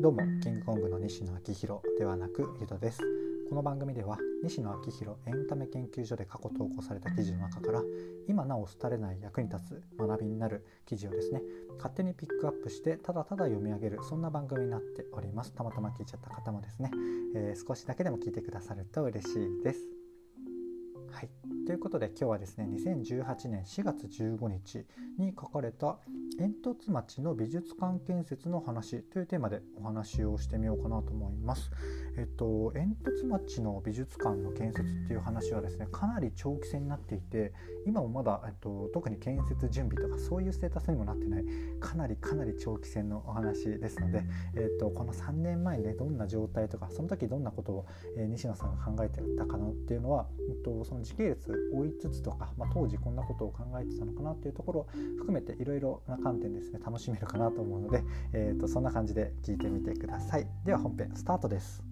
どうもキングコングの西野昭弘ではなくゆとです。この番組では西野昭弘エンタメ研究所で過去投稿された記事の中から今なお廃れない役に立つ学びになる記事をですね勝手にピックアップしてただただ読み上げるそんな番組になっております。たまたま聞いちゃった方もですね、えー、少しだけでも聞いてくださると嬉しいです。はい。ということで今日はですね2018年4月15日に書かれた煙突町の美術館建設の話というテーマでお話をしてみようかなと思います。えっと、煙突町の美術館の建設っていう話はですねかなり長期戦になっていて今もまだ、えっと、特に建設準備とかそういうステータスにもなってないかなりかなり長期戦のお話ですので、えっと、この3年前にねどんな状態とかその時どんなことを、えー、西野さんが考えてたかなっていうのは、えっと、その時系列追いつつとか、まあ、当時こんなことを考えてたのかなっていうところを含めていろいろな観点ですね楽しめるかなと思うので、えーと、そんな感じで聞いてみてください。では本編スタートです。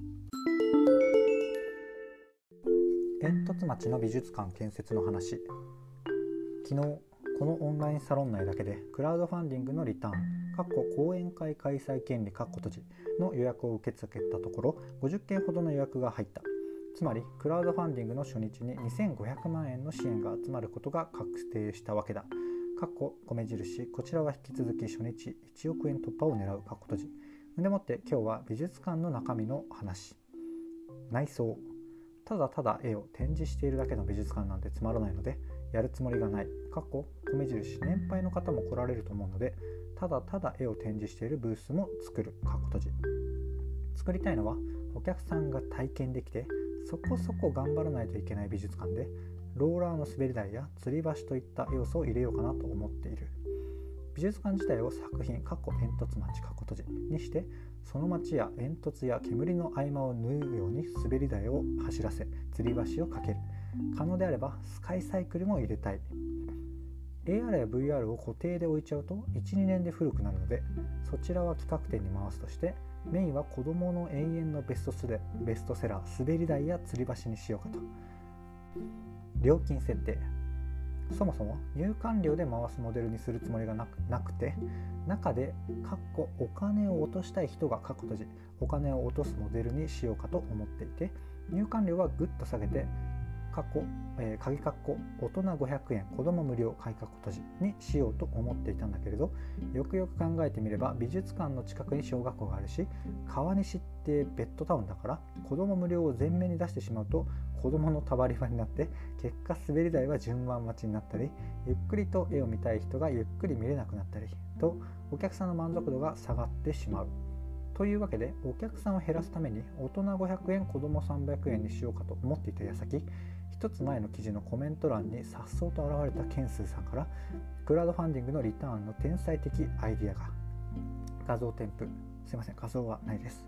煙突町の美術館建設の話。昨日このオンラインサロン内だけでクラウドファンディングのリターン講演会開催権利閉じの予約を受け付けたところ50件ほどの予約が入った。つまりクラウドファンディングの初日に2500万円の支援が集まることが確定したわけだ。かっこ米印。こちらは引き続き初日1億円突破を狙うかっこ閉じ。でもって今日は美術館の中身の話。内装。ただただ絵を展示しているだけの美術館なんてつまらないのでやるつもりがない。かっこ米印。年配の方も来られると思うのでただただ絵を展示しているブースも作る。かっこ閉じ。作りたいのはお客さんが体験できてそこそこ頑張らないといけない美術館でローラーの滑り台や吊り橋といった要素を入れようかなと思っている。美術館自体を作品過去煙突町過去閉じにしてその町や煙突や煙の合間を縫うように滑り台を走らせ吊り橋をかける。可能であればスカイサイクルも入れたい。AR や VR を固定で置いちゃうと12年で古くなるのでそちらは企画展に回すとしてメインは子どもの永遠のベストスレベストセラー滑り台や吊り橋にしようかと。料金設定。そもそも入館料で回すモデルにするつもりがなくなくて中でかっこお金を落としたい人が過去閉じお金を落とすモデルにしようかと思っていて入館料はぐっと下げて過去、えー、鍵括弧大人500円子供無料開括閉じにしようと思っていたんだけれどよくよく考えてみれば美術館の近くに小学校があるし川西ってベッドタウンだから子供無料を前面に出してしまうと子供のたまり場になって結果滑り台は順番待ちになったりゆっくりと絵を見たい人がゆっくり見れなくなったりとお客さんの満足度が下がってしまう。というわけでお客さんを減らすために大人500円子供300円にしようかと思っていた矢先一つ前の記事のコメント欄にさっと現れたケンスーさんからクラウドファンディングのリターンの天才的アイディアが画像添付。すいません画像はないです。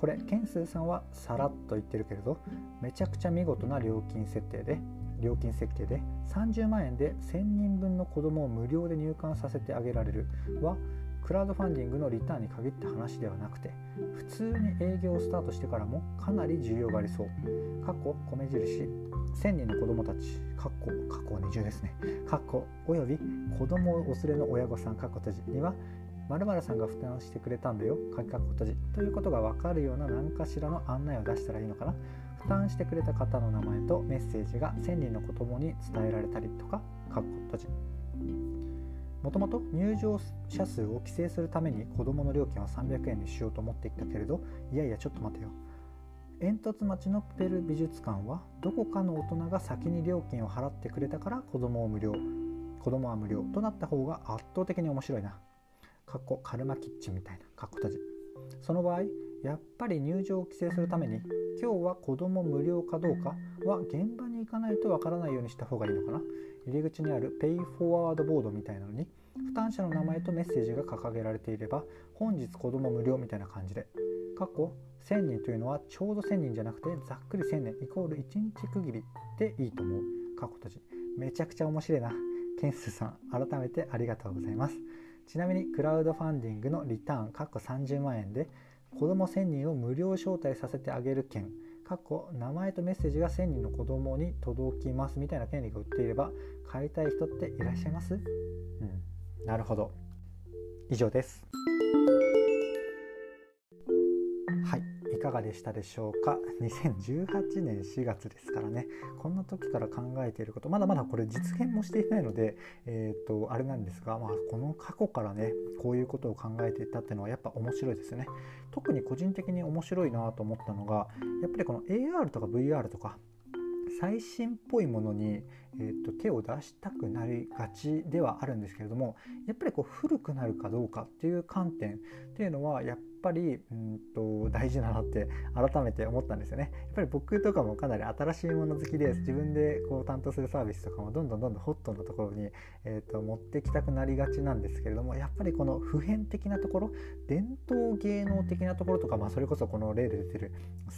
これケンスーさんはさらっと言ってるけれどめちゃくちゃ見事な料金設定で料金設計で30万円で1000人分の子供を無料で入館させてあげられるはクラウドファンディングのリターンに限った話ではなくて普通に営業をスタートしてからもかなり需要がありそう。過去米印。1000人の子どもたち。過去過去20ですね。過去および子どもお連れの親御さん。過去閉じ。には〇〇さんが負担してくれたんだよ。鍵括弧閉じ。ということが分かるような何かしらの案内を出したらいいのかな。負担してくれた方の名前とメッセージが1000人の子供に伝えられたりとか。括弧閉じ。もともと入場者数を規制するために子どもの料金は300円にしようと思っていたけれどいやいやちょっと待てよ煙突町のペル美術館はどこかの大人が先に料金を払ってくれたから子供を無料子供は無料となった方が圧倒的に面白いな。かっこカルマキッチンみたいなかっこ閉じ。その場合やっぱり入場を規制するために今日は子供無料かどうかは現場に行かないとわからないようにした方がいいのかな入り口にあるペイフォワードボードみたいなのに負担者の名前とメッセージが掲げられていれば本日子供無料みたいな感じで。過去1000人というのはちょうど1000人じゃなくてざっくり1000年イコール1日区切りでいいと思う。過去閉じめちゃくちゃ面白いな。ケンスさん改めてありがとうございます。ちなみにクラウドファンディングのリターン過去30万円で子供1000人を無料招待させてあげる券。過去名前とメッセージが1000人の子供に届きますみたいな権利が売っていれば買いたい人っていらっしゃいます？うん。なるほど。以上です。かがでしたでしょうか？2018年4月ですからね。こんな時から考えていることまだまだこれ実現もしていないので、えーと、あれなんですが、まあ、この過去からねこういうことを考えていたっていうのはやっぱ面白いですよね。特に個人的に面白いなと思ったのがやっぱりこの AR とか VR とか最新っぽいものに、えーと、手を出したくなりがちではあるんですけれどもやっぱりこう古くなるかどうかっていう観点っていうのはやっぱりうんと大事だなって改めて思ったんですよね。やっぱり僕とかもかなり新しいもの好きで自分でこう担当するサービスとかもどんどんどんどんホットなところに、えーと、持ってきたくなりがちなんですけれどもやっぱりこの普遍的なところ伝統芸能的なところとか、まあ、それこそこの例で出てる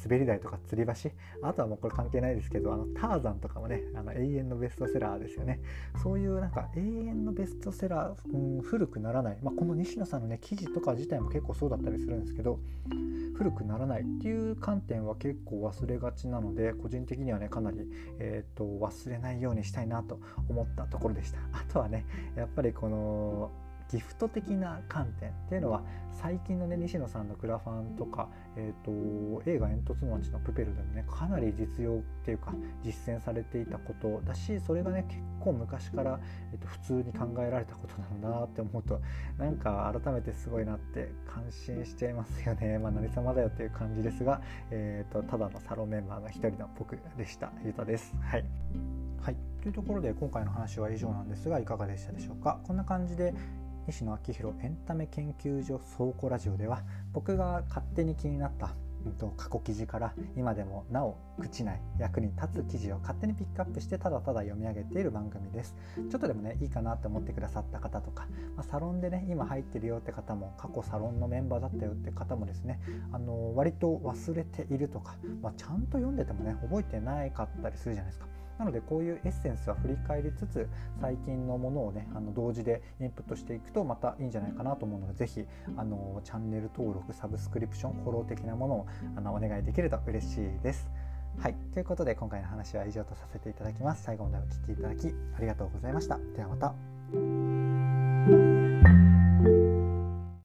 滑り台とか吊り橋あとはもうこれ関係ないですけどあのターザンとかもねあの永遠のベストセラーですよねそういうなんか永遠のベストセラー、うん、古くならない、まあ、この西野さんのね記事とか自体も結構そうだったりするるんですけど古くならないっていう観点は結構忘れがちなので個人的にはねかなり、えーと、忘れないようにしたいなと思ったところでした。あとはねやっぱりこのギフト的な観点っていうのは最近のね西野さんのクラファンとか、えーと、映画「煙突の街のプペル」でもねかなり実用っていうか実践されていたことだしそれがね結構昔から、えーと、普通に考えられたことなんだなって思うとなんか改めてすごいなって感心しちゃいますよね。まあ、何様だよっていう感じですが、えーと、ただのサロンメンバーの一人の僕でした。ゆたです。はいはい、というところで今回の話は以上なんですがいかがでしたでしょうか？こんな感じで西野昭弘エンタメ研究所倉庫ラジオでは僕が勝手に気になった過去記事から今でもなお口内役に立つ記事を勝手にピックアップしてただただ読み上げている番組です。ちょっとでもねいいかなって思ってくださった方とか、まあ、サロンでね今入ってるよって方も過去サロンのメンバーだったよって方もですねあの割と忘れているとか、まあ、ちゃんと読んでてもね覚えてないかったりするじゃないですか。なのでこういうエッセンスは振り返りつつ最近のものをねあの同時でインプットしていくとまたいいんじゃないかなと思うので是非あのチャンネル登録サブスクリプションフォロー的なものをあのお願いできると嬉しいです。はい、ということで今回の話は以上とさせていただきます。最後までお聴きいただきありがとうございました。ではまた。